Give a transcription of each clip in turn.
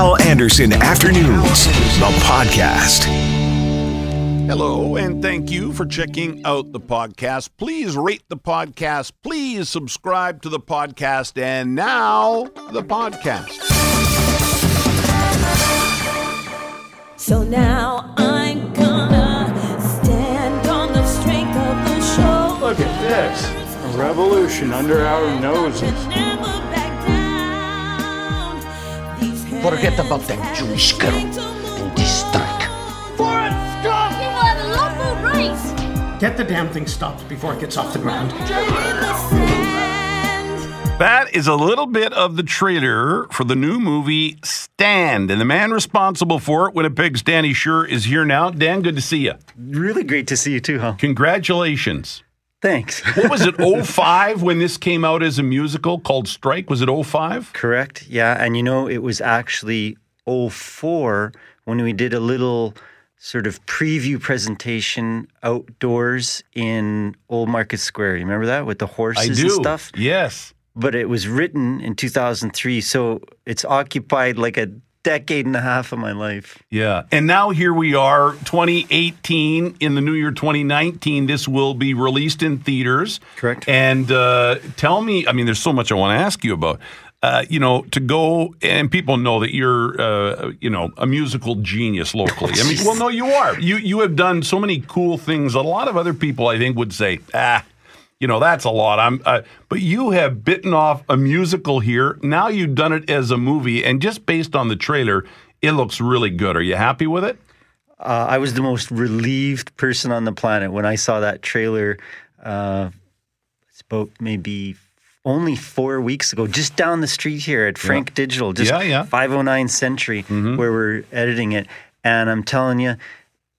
Hal Anderson Afternoons, the podcast. Hello, and thank you for checking out the podcast. Please rate the podcast. Please subscribe to the podcast. And now, the podcast. So now I'm gonna stand on the strength of the show. Look at this. A revolution under our noses. Forget about that Jewish girl been to and this strike. People have a lawful rights. Get the damn thing stopped before it gets off the ground. in the sand. That is a little bit of the trailer for the new movie Stand. And the man responsible for it, Winnipeg's Danny Schur, is here now. Dan, good to see you. Really great to see you too, huh? Congratulations. Thanks. What was it, 05 when this came out as a musical called Strike? Was it 05? Correct. Yeah. And you know, it was actually 04 when we did a little sort of preview presentation outdoors in Old Market Square. You remember that with the horses and stuff? Yes. But it was written in 2003. So it's occupied like a decade and a half of my life. Yeah. And now here we are, 2018, in the new year 2019. This will be released in theaters. Correct. And uh, tell me, I mean, there's so much I want to ask you about. Uh, you know, to go and people know that you're, uh, you know, a musical genius locally. I mean, well, no, you are. You you have done so many cool things. A lot of other people, I think, would say, ah, you know, that's a lot. I'm, uh, but you have bitten off a musical here. Now you've done it as a movie, and just based on the trailer, it looks really good. Are you happy with it? Uh, I was the most relieved person on the planet when I saw that trailer. Uh, about maybe only four weeks ago, just down the street here at Frank Digital, just Yeah, yeah. 509 Century, where we're editing it. And I'm telling you,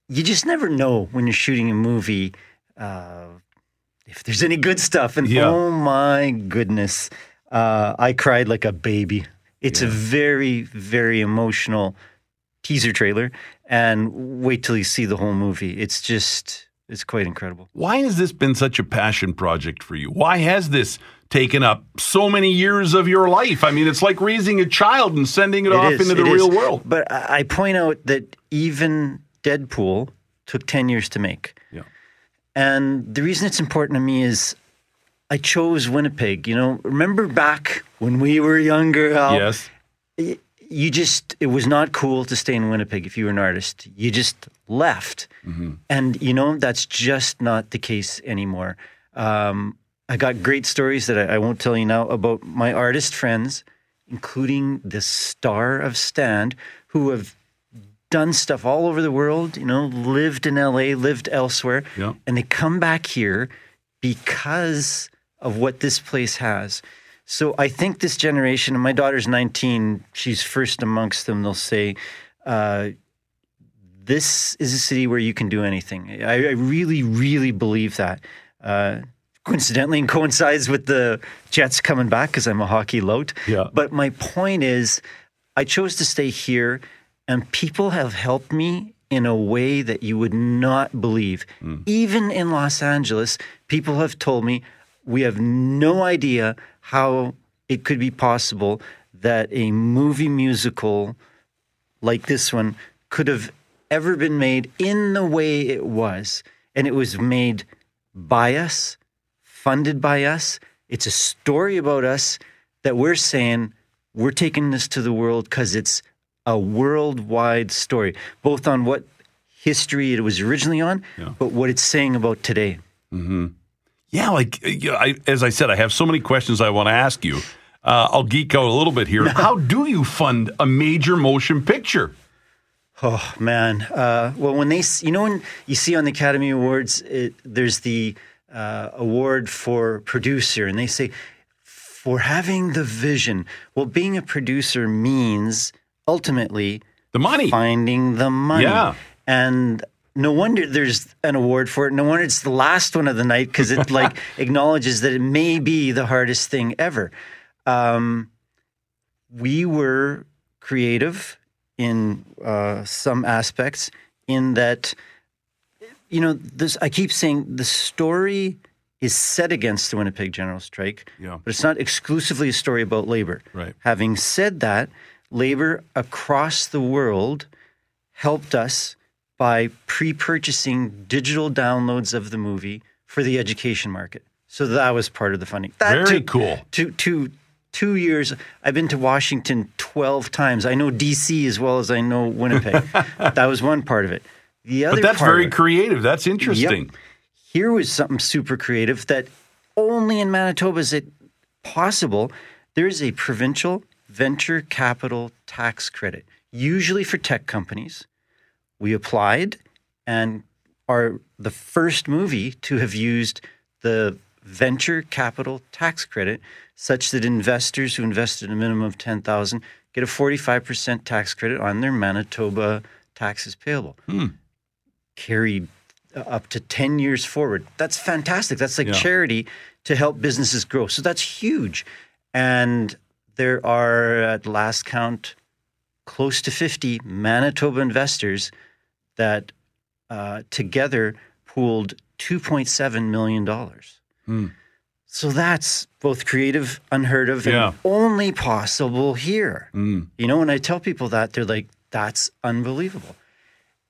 you just never know when you're shooting a movie uh, if there's any good stuff. And Yeah. oh my goodness, uh, I cried like a baby. It's a very, very emotional teaser trailer. And wait till you see the whole movie. It's just, it's quite incredible. Why has this been such a passion project for you? Why has this taken up so many years of your life? I mean, it's like raising a child and sending it, It off is, into the it is. real world. But I I point out that even Deadpool took 10 years to make. And the reason it's important to me is I chose Winnipeg. You know, remember back when we were younger, yes. you just it was not cool to stay in Winnipeg if you were an artist. You just left, and you know that's just not the case anymore. Um, I got great stories that I, I won't tell you now about my artist friends, including the star of Stand, who have done stuff all over the world. You know, lived in LA, lived elsewhere, Yeah. and they come back here because of what this place has. So I think this generation, and my daughter's 19, she's first amongst them, they'll say, uh, this is a city where you can do anything. I, I really, really believe that. Uh, coincidentally, and coincides with the Jets coming back because I'm a hockey lout. Yeah. But my point is, I chose to stay here, and people have helped me in a way that you would not believe. Hmm. Even in Los Angeles, people have told me we have no idea how it could be possible that a movie musical like this one could have ever been made in the way it was. And it was made by us, funded by us. It's a story about us that we're saying we're taking this to the world because it's a worldwide story, both on what history it was originally on, but what it's saying about today. Yeah, like I, as I said, I have so many questions I want to ask you. Uh, I'll geek out a little bit here. How do you fund a major motion picture? Oh man! Uh, well, when they, you know, when you see on the Academy Awards, it, there's the uh, award for producer, and they say for having the vision. Well, being a producer means ultimately The money. finding the money. Yeah. And no wonder there's an award for it. No wonder it's the last one of the night because it like acknowledges that it may be the hardest thing ever. Um, we were creative in uh, some aspects, in that you know this. I keep saying the story is set against the Winnipeg General Strike, Yeah. but it's not exclusively a story about labor. Right. Having said that, labor across the world helped us by pre-purchasing digital downloads of the movie for the education market. So that was part of the funding. That Very took cool. Two, two, two years. I've been to Washington 12 times. I know DC as well as I know Winnipeg. that was one part of it. The other But that's very it- creative. That's interesting. here was something super creative that only in Manitoba is it possible. There is a provincial venture capital tax credit, usually for tech companies. We applied and are the first movie to have used the venture capital tax credit such that investors who invested a minimum of 10,000 get a 45% tax credit on their Manitoba taxes payable carried uh, up to 10 years forward. That's fantastic. That's like Yeah. charity to help businesses grow. So that's huge. And there are, at last count, close to 50 Manitoba investors that uh, together pooled $2.7 million. So that's both creative, unheard of, and only possible here. You know, when I tell people that, they're like, that's unbelievable.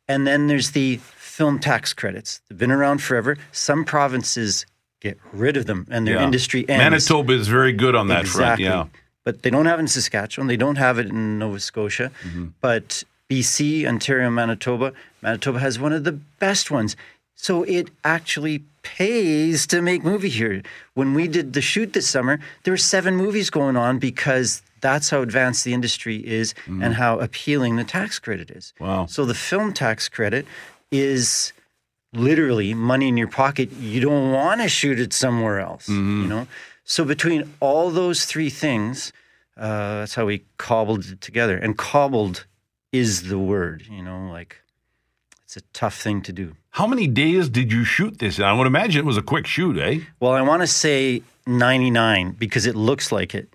And then there's the film tax credits. They've been around forever. Some provinces get rid of them and their Yeah. industry ends. Manitoba is very good on that front. Yeah. But they don't have it in Saskatchewan. They don't have it in Nova Scotia. Mm-hmm. But BC, Ontario, Manitoba, Manitoba has one of the best ones. So it actually pays to make movie here. When we did the shoot this summer, there were seven movies going on because that's how advanced the industry is and how appealing the tax credit is. Wow. So the film tax credit is literally money in your pocket. You don't want to shoot it somewhere else, Mm-hmm. you know? So between all those three things, uh, that's how we cobbled it together. And cobbled is the word, you know, like it's a tough thing to do. How many days did you shoot this? I would imagine it was a quick shoot, eh? Well, I want to say 99 because it looks like it.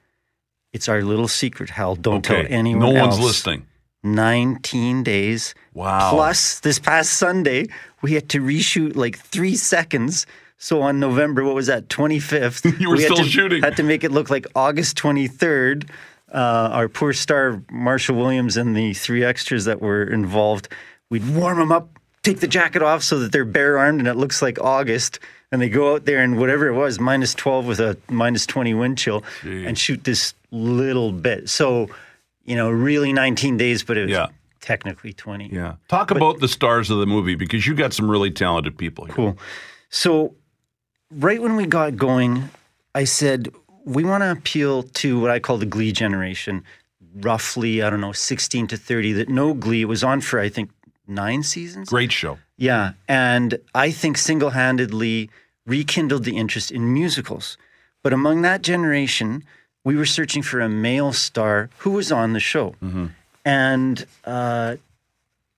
It's our little secret, Hal. Don't tell anyone No else. one's listening. 19 days. Wow. Plus, this past Sunday, we had to reshoot like three seconds. So on November, what was that, 25th? You were we had still to- shooting. Had to make it look like August 23rd. Uh, our poor star, Marshall Williams, and the three extras that were involved, we'd warm them up, take the jacket off so that they're bare armed and it looks like August. And they go out there and whatever it was, minus 12 with a minus 20 wind chill, and shoot this little bit. So, you know, really 19 days, but it was Yeah. technically 20. Yeah. Talk about the stars of the movie because you got some really talented people here. Cool. So, right when we got going, I said, we want to appeal to what I call the Glee generation, roughly, I don't know, 16 to 30, that no Glee. It was on for, I think, nine seasons. Great show. Yeah. And I think single handedly rekindled the interest in musicals. But among that generation, we were searching for a male star who was on the show. And uh,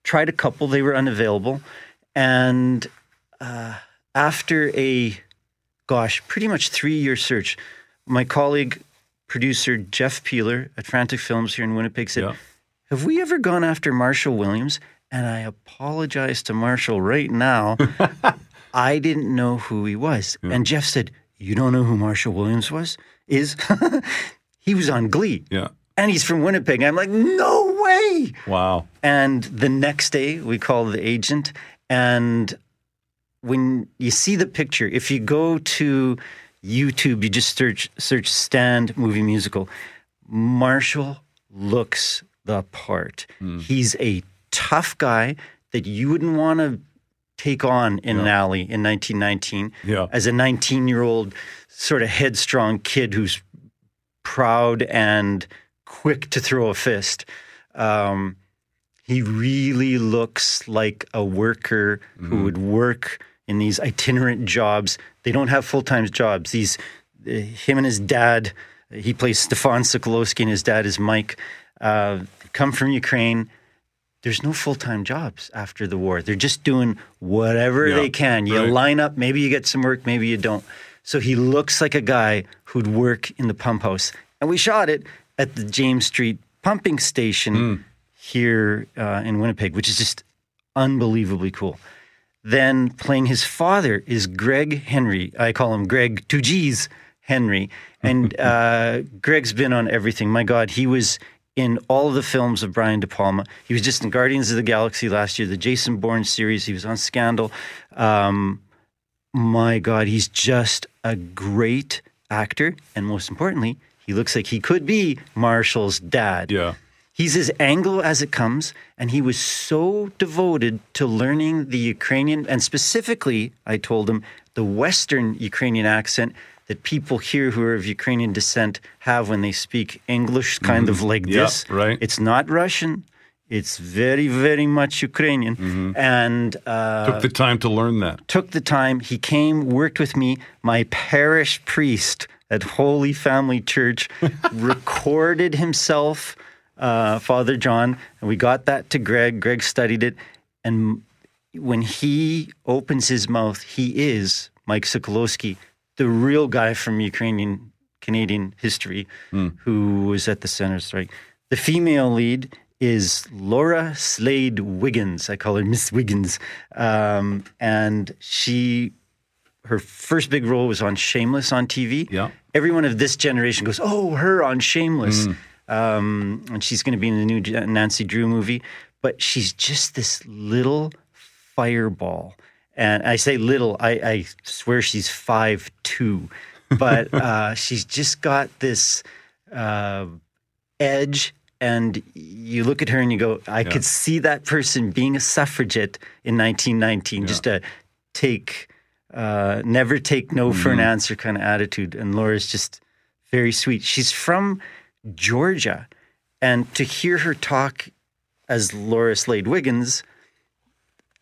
tried a couple, they were unavailable. And uh, after a, gosh, pretty much three year search, my colleague, producer Jeff Peeler at Frantic Films here in Winnipeg said, Yeah. have we ever gone after Marshall Williams? And I apologize to Marshall right now. I didn't know who he was. And Jeff said, You don't know who Marshall Williams was? Is he was on Glee. Yeah. And he's from Winnipeg. I'm like, no way. Wow. And the next day, we call the agent. And when you see the picture, if you go to YouTube, you just search search stand movie musical. Marshall looks the part. He's a tough guy that you wouldn't want to take on in an alley in 1919 Yeah. as a 19 year old sort of headstrong kid who's proud and quick to throw a fist. Um, he really looks like a worker who would work in these itinerant jobs. They don't have full time jobs. These, uh, him and his dad, he plays Stefan Sokolowski, and his dad is Mike. Uh, come from Ukraine. There's no full time jobs after the war. They're just doing whatever Yeah, they can. You right. line up, maybe you get some work, maybe you don't. So he looks like a guy who'd work in the pump house. And we shot it at the James Street pumping station Hmm. here uh, in Winnipeg, which is just unbelievably cool. Then playing his father is Greg Henry. I call him Greg two G's Henry. And uh, Greg's been on everything. My God, he was in all of the films of Brian De Palma. He was just in Guardians of the Galaxy last year, the Jason Bourne series. He was on Scandal. Um, my God, he's just a great actor. And most importantly, he looks like he could be Marshall's dad. Yeah. He's as Anglo as it comes, and he was so devoted to learning the Ukrainian, and specifically, I told him, the Western Ukrainian accent that people here who are of Ukrainian descent have when they speak English, kind of like Mm-hmm. Yeah, this. right. It's not Russian. It's very, very much Ukrainian. And uh, Took the time to learn that. took the time. He came, worked with me. My parish priest at Holy Family Church recorded himself, uh, Father John, and we got that to Greg. Greg studied it. And when he opens his mouth, he is Mike Sokolowski, the real guy from Ukrainian Canadian history who was at the center strike. The female lead is Laura Slade Wiggins. I call her Miss Wiggins. Um, and she, her first big role was on Shameless on TV. Yeah. Everyone of this generation goes, oh, her on Shameless. Um, and she's going to be in the new Nancy Drew movie. But she's just this little fireball. And I say little, I, I swear she's five two, but uh, she's just got this uh, edge. And you look at her and you go, I could see that person being a suffragette in 1919, just a take, uh, never take no for an answer kind of attitude. And Laura's just very sweet. She's from Georgia. And to hear her talk as Laura Slade Wiggins,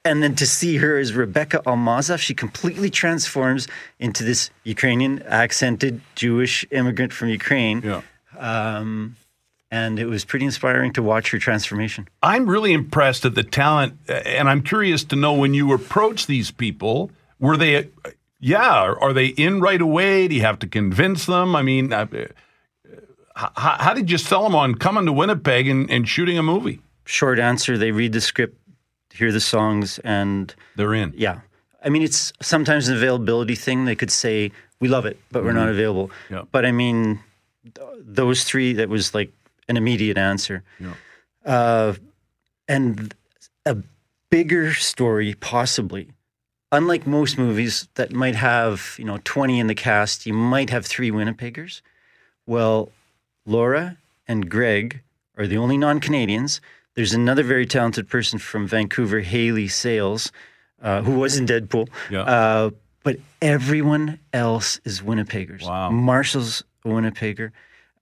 and then to see her as Rebecca Almazov, she completely transforms into this Ukrainian accented Jewish immigrant from Ukraine. Yeah. Um, and it was pretty inspiring to watch her transformation. I'm really impressed at the talent, uh, and I'm curious to know when you approach these people, were they, uh, yeah, are, they in right away? Do you have to convince them? I mean, uh, how, how did you sell them on coming to Winnipeg and, and shooting a movie? Short answer they read the script, hear the songs, and They're in. yeah. I mean, it's sometimes an availability thing. They could say, we love it, but we're not available. Yeah. But I mean, th- those three, that was like an immediate answer. Yeah. Uh, and a bigger story, possibly. Unlike most movies that might have, you know, 20 in the cast, you might have three Winnipeggers. Well, Laura and Greg are the only non Canadians. There's another very talented person from Vancouver, Hayley Sales, uh, who was in Deadpool. Yeah. Uh, but everyone else is Winnipeggers. Wow. Marshall's a Winnipegger.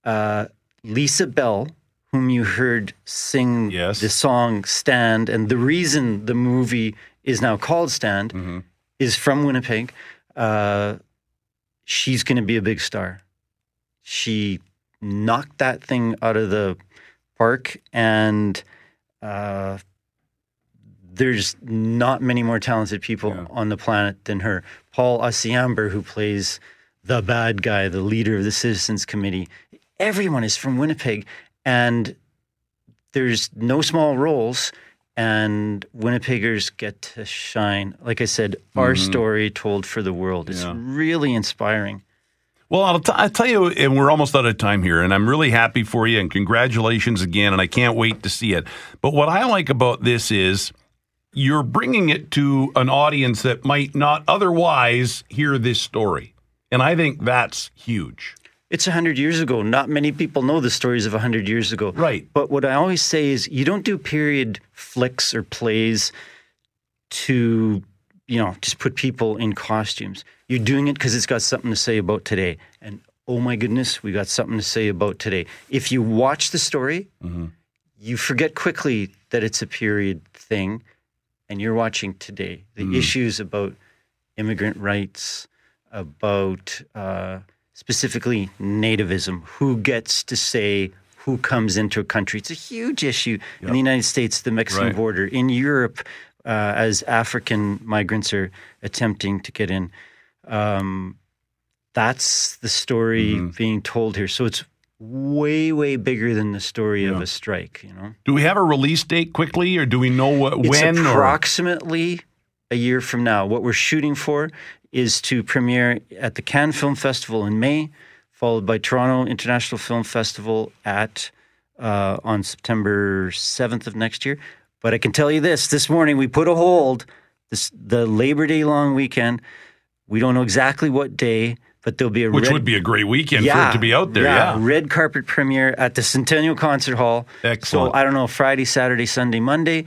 Uh, Lisa Bell, whom you heard sing Yes. the song Stand, and the reason the movie is now called Stand Mm-hmm. is from Winnipeg. Uh, she's going to be a big star. She knocked that thing out of the park, and uh, there's not many more talented people Yeah. on the planet than her. Paul Essiembre, who plays the bad guy, the leader of the Citizens Committee. Everyone is from Winnipeg, and there's no small roles, and Winnipeggers get to shine. Like I said, our story told for the world. It's Mm-hmm. Yeah. really inspiring. Well, I'll, t- I'll tell you, and we're almost out of time here, and I'm really happy for you, and congratulations again, and I can't wait to see it. But what I like about this is you're bringing it to an audience that might not otherwise hear this story. And I think that's huge. It's 100 years ago. Not many people know the stories of 100 years ago. Right. But what I always say is you don't do period flicks or plays to, you know, just put people in costumes. You're doing it because it's got something to say about today. And oh my goodness, we got something to say about today. If you watch the story, you forget quickly that it's a period thing and you're watching today. The issues about immigrant rights, about uh, specifically nativism, who gets to say who comes into a country. It's a huge issue in the United States, the Mexican Right. border, in Europe, uh, as African migrants are attempting to get in. Um, that's the story being told here. So it's way, way bigger than the story of a strike. You know, Do we have a release date quickly, or do we know what, it's when? or- approximately a year from now. What we're shooting for is to premiere at the Cannes Film Festival in May, followed by Toronto International Film Festival at uh, on September 7th of next year. But I can tell you this this morning we put a hold, this, the Labor Day long weekend. We don't know exactly what day, but there'll be a Which red, would be a great weekend for it to be out there. Yeah. red carpet premiere at the Centennial Concert Hall. Excellent. So I don't know Friday, Saturday, Sunday, Monday,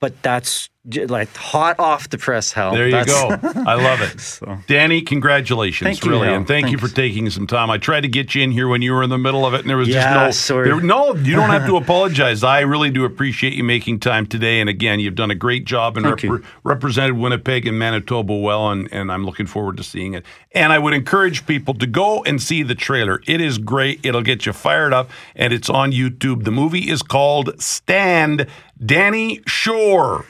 but that's like hot off the press, Hal. There you That's- go. I love it. Danny, congratulations, Thank you, really. Hal. and thank you for taking some time. I tried to get you in here when you were in the middle of it, and there was Yeah, just no. sorry. there- no, you don't have to apologize. I really do appreciate you making time today. And again, you've done a great job and repre- represented Winnipeg and Manitoba well, and, and I'm looking forward to seeing it. And I would encourage people to go and see the trailer. It is great. It'll get you fired up, and it's on YouTube. The movie is called Stand. Danny Schur.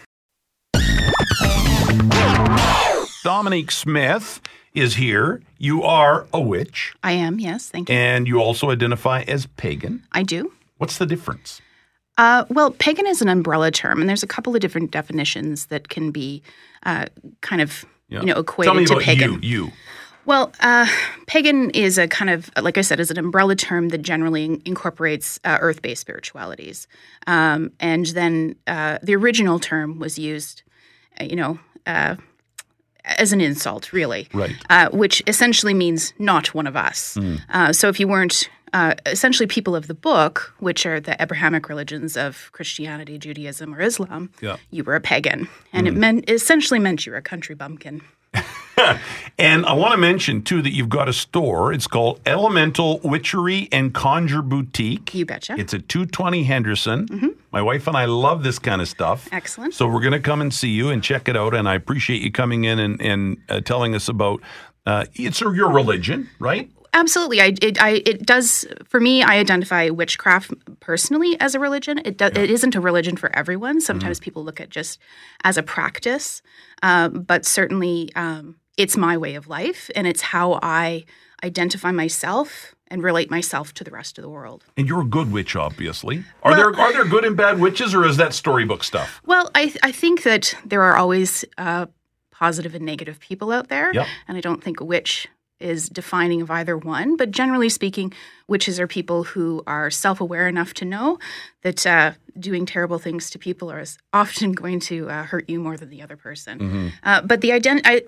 Dominique Smith is here. You are a witch, I am, yes, thank you. and you also identify as pagan. I do. What's the difference? Uh, well, pagan is an umbrella term, and there's a couple of different definitions that can be uh, kind of Yeah. you know equated Tell me to about pagan. you. You. Well, uh, pagan is a kind of, like I said, is an umbrella term that generally incorporates uh, earth-based spiritualities. Um, and then uh, the original term was used, uh, you know, uh, as an insult, really, Right. uh, which essentially means not one of us. Hmm. Uh, so if you weren't uh, essentially people of the book, which are the Abrahamic religions of Christianity, Judaism, or Islam, Yeah. Hmm. you were a pagan, and it meant it essentially meant you were a country bumpkin. And I want to mention too that you've got a store. It's called Elemental Witchery and Conjure Boutique. You betcha. It's at 220 Henderson. My wife and I love this kind of stuff. Excellent. So we're going to come and see you and check it out. And I appreciate you coming in and, and uh, telling us about uh, it's your religion, right? Absolutely, I it, I it does for me. I identify witchcraft personally as a religion. It do, it isn't a religion for everyone. Sometimes people look at just as a practice, um, but certainly um, it's my way of life, and it's how I identify myself and relate myself to the rest of the world. And you're a good witch, obviously. Are there are there good and bad witches, or is that storybook stuff? Well, I I think that there are always uh, positive and negative people out there, Yep. and I don't think a witch is defining of either one. But generally speaking, witches are people who are self-aware enough to know that uh, doing terrible things to people are is often going to uh, hurt you more than the other person. Mm-hmm. Uh, but the ident- I,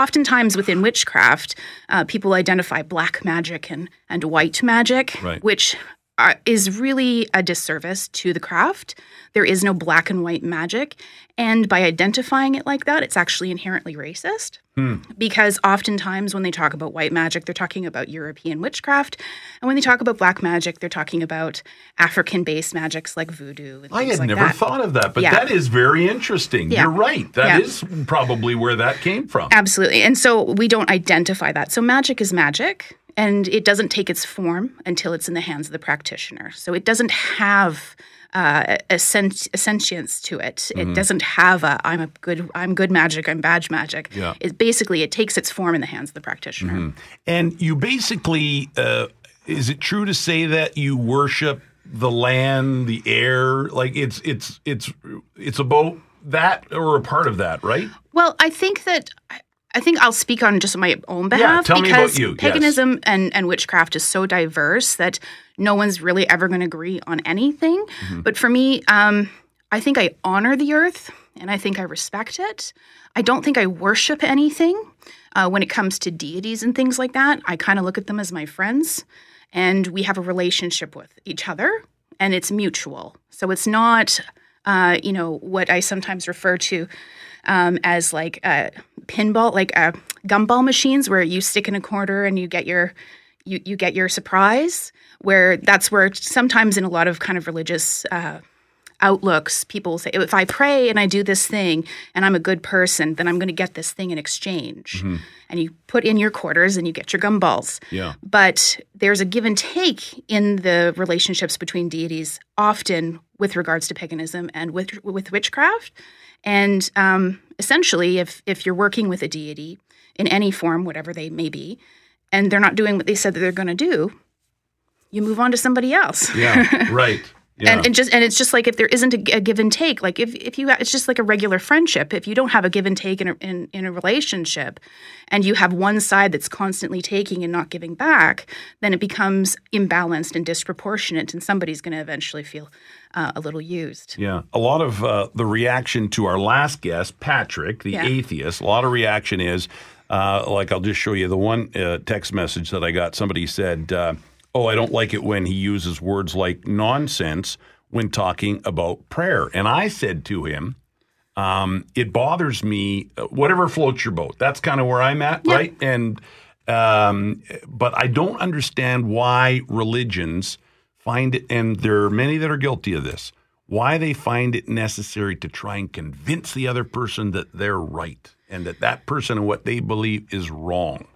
oftentimes within witchcraft, uh, people identify black magic and and white magic, Right. which are, is really a disservice to the craft. There is no black and white magic. And by identifying it like that, it's actually inherently racist. Hmm. Because oftentimes when they talk about white magic, they're talking about European witchcraft. And when they talk about black magic, they're talking about African based magics like voodoo. And I had like never that. thought of that, but Yeah. that is very interesting. Yeah. You're right. That Yeah. is probably where that came from. Absolutely. And so we don't identify that. So magic is magic, and it doesn't take its form until it's in the hands of the practitioner. So it doesn't have uh, a, sent- a sentience to it. Mm-hmm. It doesn't have a I'm a good I'm good magic. I'm bad magic. Yeah. It basically it takes its form in the hands of the practitioner. And you basically, uh, is it true to say that you worship the land, the air? Like it's it's it's it's about that or a part of that, right? Well, I think that I- think I'll speak on just my own behalf tell me about because you, yes. paganism and, and witchcraft is so diverse that no one's really ever going to agree on anything. Mm-hmm. But for me, um, I think I honor the earth and I think I respect it. I don't think I worship anything uh, when it comes to deities and things like that. I kind of look at them as my friends, and we have a relationship with each other, and it's mutual. So it's not, uh, you know, what I sometimes refer to um, as like a pinball, like a gumball machines, where you stick in a corner and you get your you you get your surprise. Where that's where sometimes in a lot of kind of religious uh, outlooks, people say, if I pray and I do this thing and I'm a good person, then I'm going to get this thing in exchange. And you put in your quarters and you get your gumballs. Yeah. But there's a give and take in the relationships between deities, often with regards to paganism and with with witchcraft. And um, essentially, if if you're working with a deity in any form, whatever they may be, and they're not doing what they said that they're going to do, you move on to somebody else. Yeah, right. Yeah. And, and just and it's just like if there isn't a, a give and take, like if, if you it's just like a regular friendship. If you don't have a give and take in a, in, in a relationship, and you have one side that's constantly taking and not giving back, then it becomes imbalanced and disproportionate, and somebody's going to eventually feel uh, a little used. Yeah, a lot of uh, the reaction to our last guest, Patrick, the Yeah. atheist, a lot of reaction is uh, like I'll just show you the one uh, text message that I got. Somebody said, uh, "Oh, I don't like it when he uses words like nonsense when talking about prayer." And I said to him, um, "It bothers me. uh, Whatever floats your boat. That's kind of where I'm at, right?" And um, but I don't understand why religions find it, and there are many that are guilty of this. Why they find it necessary to try and convince the other person that they're right and that that person and what they believe is wrong.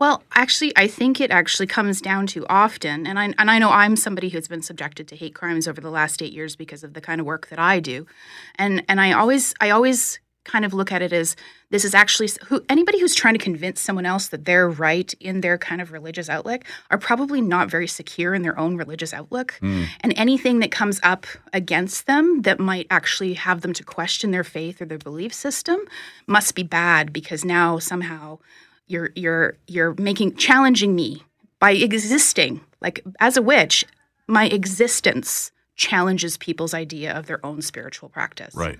Well, actually, I think it actually comes down to often, and I and I know I'm somebody who's been subjected to hate crimes over the last eight years because of the kind of work that I do, and and I always I always kind of look at it as this is actually who anybody who's trying to convince someone else that they're right in their kind of religious outlook are probably not very secure in their own religious outlook, hmm. and anything that comes up against them that might actually have them to question their faith or their belief system must be bad because now somehow you're you're you're making challenging me by existing like as a witch my existence challenges people's idea of their own spiritual practice Right.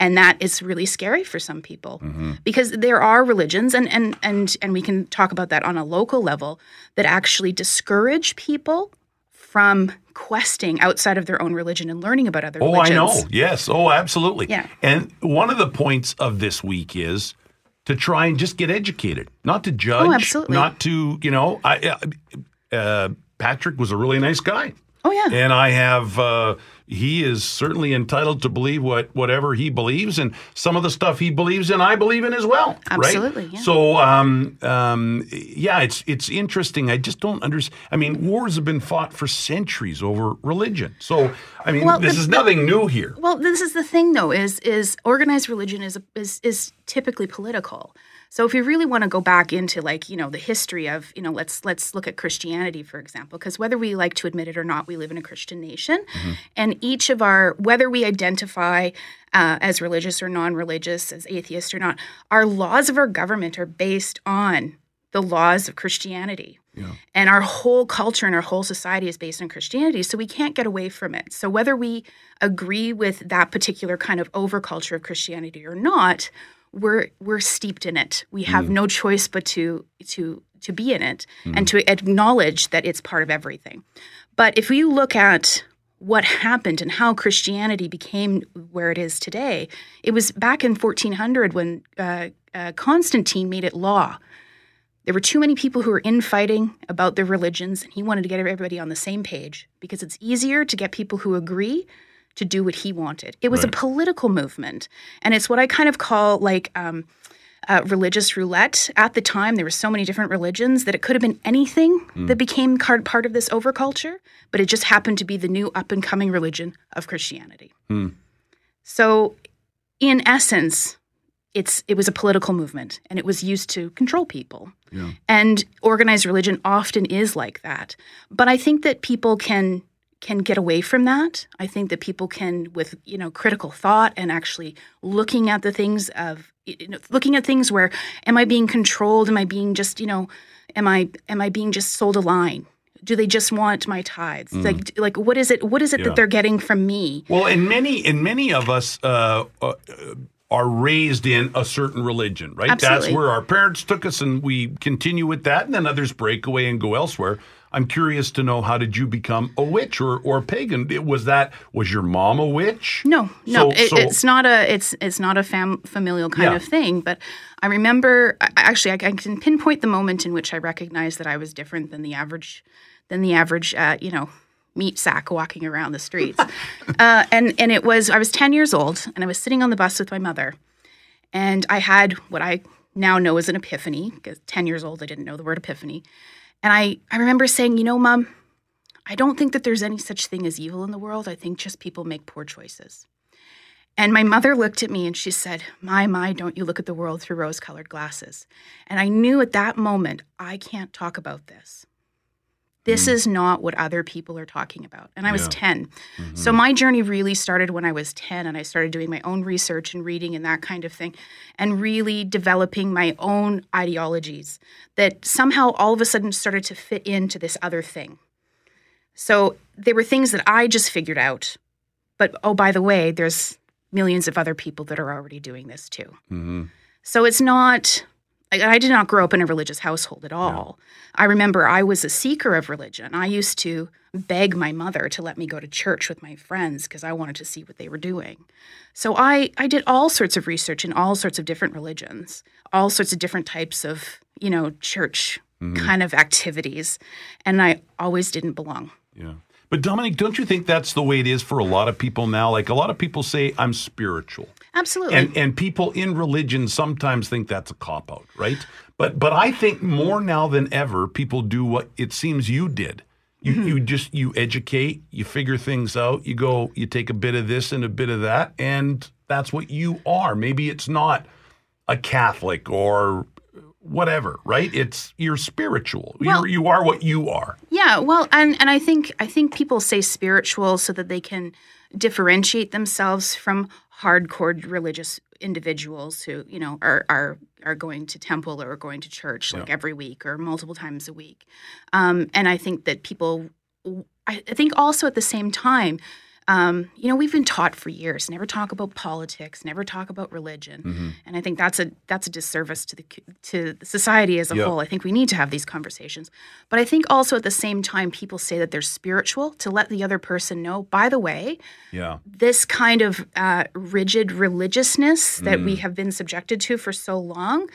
and that is really scary for some people mm-hmm. because there are religions and and and and we can talk about that on a local level that actually discourage people from questing outside of their own religion and learning about other Oh, religions. I know. Yes. Oh, absolutely. Yeah. And one of the points of this week is to try and just get educated, not to judge, Oh, not to, you know, I, uh, Patrick was a really nice guy. Oh yeah. And I have, uh, he is certainly entitled to believe what whatever he believes, and some of the stuff he believes in, I believe in as well. Absolutely, Right? yeah. So, um, um, yeah, it's it's interesting. I just don't understand. I mean, wars have been fought for centuries over religion. So, I mean, Well, this the- is nothing new here. Well, this is the thing, though, is is organized religion is is is typically political. So if you really want to go back into like you know the history of you know let's let's look at Christianity for example, because whether we like to admit it or not, we live in a Christian nation, and each of our whether we identify uh, as religious or non-religious, as atheist or not, our laws of our government are based on the laws of Christianity. And our whole culture and our whole society is based on Christianity. So we can't get away from it. So whether we agree with that particular kind of overculture of Christianity or not, we're we're steeped in it. We have no choice but to to to be in it and to acknowledge that it's part of everything. But if you look at what happened and how Christianity became where it is today, it was back in 1400 when uh, uh, Constantine made it law there were too many people who were infighting about their religions, and he wanted to get everybody on the same page because it's easier to get people who agree to do what he wanted. It was a political movement, and it's what I kind of call like um, uh, religious roulette. At the time, there were so many different religions that it could have been anything that became part of this overculture, but it just happened to be the new up and coming religion of Christianity. So, in essence, it's it was a political movement and it was used to control people. yeah. And organized religion often is like that. But I think that people can can get away from that. I think that people can with, you know, critical thought and actually looking at the things of you know, looking at things where am I being controlled? Am I being just, you know, am I am I being just sold a line? Do they just want my tithes? Like like what is it what is it Yeah. that they're getting from me? Well, in many in many of us uh, uh, are raised in a certain religion, right? That's where our parents took us, and we continue with that, and then others break away and go elsewhere. I'm curious to know how did you become a witch or or a pagan? It- Was that was your mom a witch? No, no, So- it, so- it's not a it's it's not a fam- familial kind Yeah. of thing. But I remember actually I, I can pinpoint the moment in which I recognized that I was different than the average than the average uh, you know meat sack walking around the streets. uh, and and it was I was ten years old and I was sitting on the bus with my mother, and I had what I now know as an epiphany. Because ten years old, I didn't know the word epiphany, and I I remember saying, you know, mom. I don't think that there's any such thing as evil in the world. I think just people make poor choices. And my mother looked at me and she said, My, my, don't you look at the world through rose colored glasses. And I knew at that moment, I can't talk about this. This mm. is not what other people are talking about. And I was Yeah. 10. Mm-hmm. So my journey really started when I was 10 and I started doing my own research and reading and that kind of thing and really developing my own ideologies that somehow all of a sudden started to fit into this other thing. So they were things that I just figured out. But oh, by the way, there's millions of other people that are already doing this too. Mm-hmm. So it's not, I, I did not grow up in a religious household at all. I remember I was a seeker of religion. I used to beg my mother to let me go to church with my friends because I wanted to see what they were doing. So I, I did all sorts of research in all sorts of different religions, all sorts of different types of, you know, church mm-hmm. kind of activities. And I always didn't belong. Yeah. But Dominic, don't you think that's the way it is for a lot of people now? Like a lot of people say, I'm spiritual. Absolutely. And and people in religion sometimes think that's a cop out, right? But but I think more now than ever, people do what it seems you did. You Mm-hmm. you just you educate, you figure things out, you go, you take a bit of this and a bit of that, and that's what you are. Maybe it's not a Catholic or whatever, right? It's you're spiritual. Well- you're, you are what you are. Yeah, well, and and I think I think people say spiritual so that they can differentiate themselves from hardcore religious individuals who you know are are are going to temple or going to church like every week or multiple times a week. Um, and I think that people, I I think also at the same time. Um, you know, we've been taught for years never talk about politics, never talk about religion, and I think that's a that's a disservice to the to society as a Yeah. whole. I think we need to have these conversations, but I think also at the same time, people say that they're spiritual to let the other person know. By the way, Yeah. this kind of uh, rigid religiousness that Mm. we have been subjected to for so long,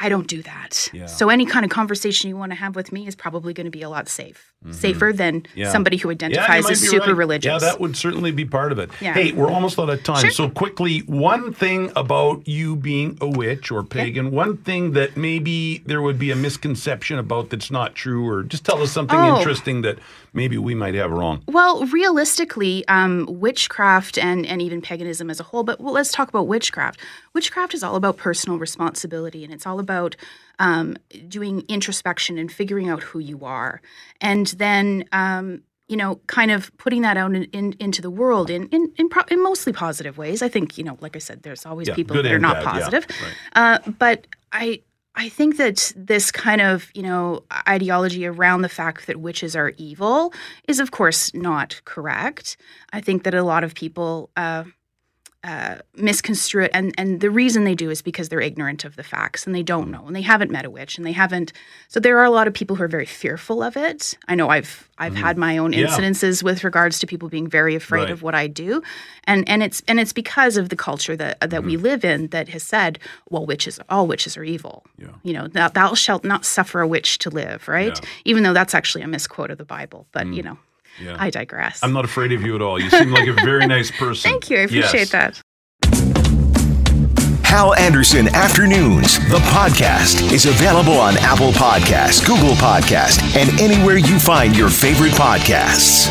I don't do that. Yeah. So any kind of conversation you want to have with me is probably going to be a lot safe, safer than Mm-hmm. Yeah. somebody who identifies might as super right. religious. Yeah, that would certainly be part of it. Yeah. Hey, we're almost out of time. Sure. So quickly, one thing about you being a witch or pagan, one thing that maybe there would be a misconception about that's not true, or just tell us something Oh. interesting that maybe we might have wrong. Well, realistically, um, witchcraft and, and even paganism as a whole, but well, let's talk about witchcraft. Witchcraft is all about personal responsibility and it's all about um, doing introspection and figuring out who you are. And then, um, you know, kind of putting that out in, in, into the world in, in, in, pro- in mostly positive ways. I think, you know, like I said, there's always Yeah, people that are not bad, yeah, positive. right. Uh, but I I think that this kind of you know ideology around the fact that witches are evil is of course not correct. I think that a lot of people. Uh, uh, misconstrue it, and and the reason they do is because they're ignorant of the facts and they don't know, and they haven't met a witch, and they haven't. So there are a lot of people who are very fearful of it. I know I've I've had my own. Yeah. incidences with regards to people being very afraid Right. of what I do, and and it's and it's because of the culture that that we Mm-hmm. live in that has said, well, witches, all witches are evil. Yeah. You know, thou, thou shalt not suffer a witch to live, right? Yeah. Mm. Even though that's actually a misquote of the Bible, but you know, Yeah. I digress. I'm not afraid of you at all. You seem like a very nice person. Thank you. I appreciate Yes. that. Hal Anderson Afternoons, the podcast, is available on Apple Podcasts, Google Podcasts, and anywhere you find your favorite podcasts.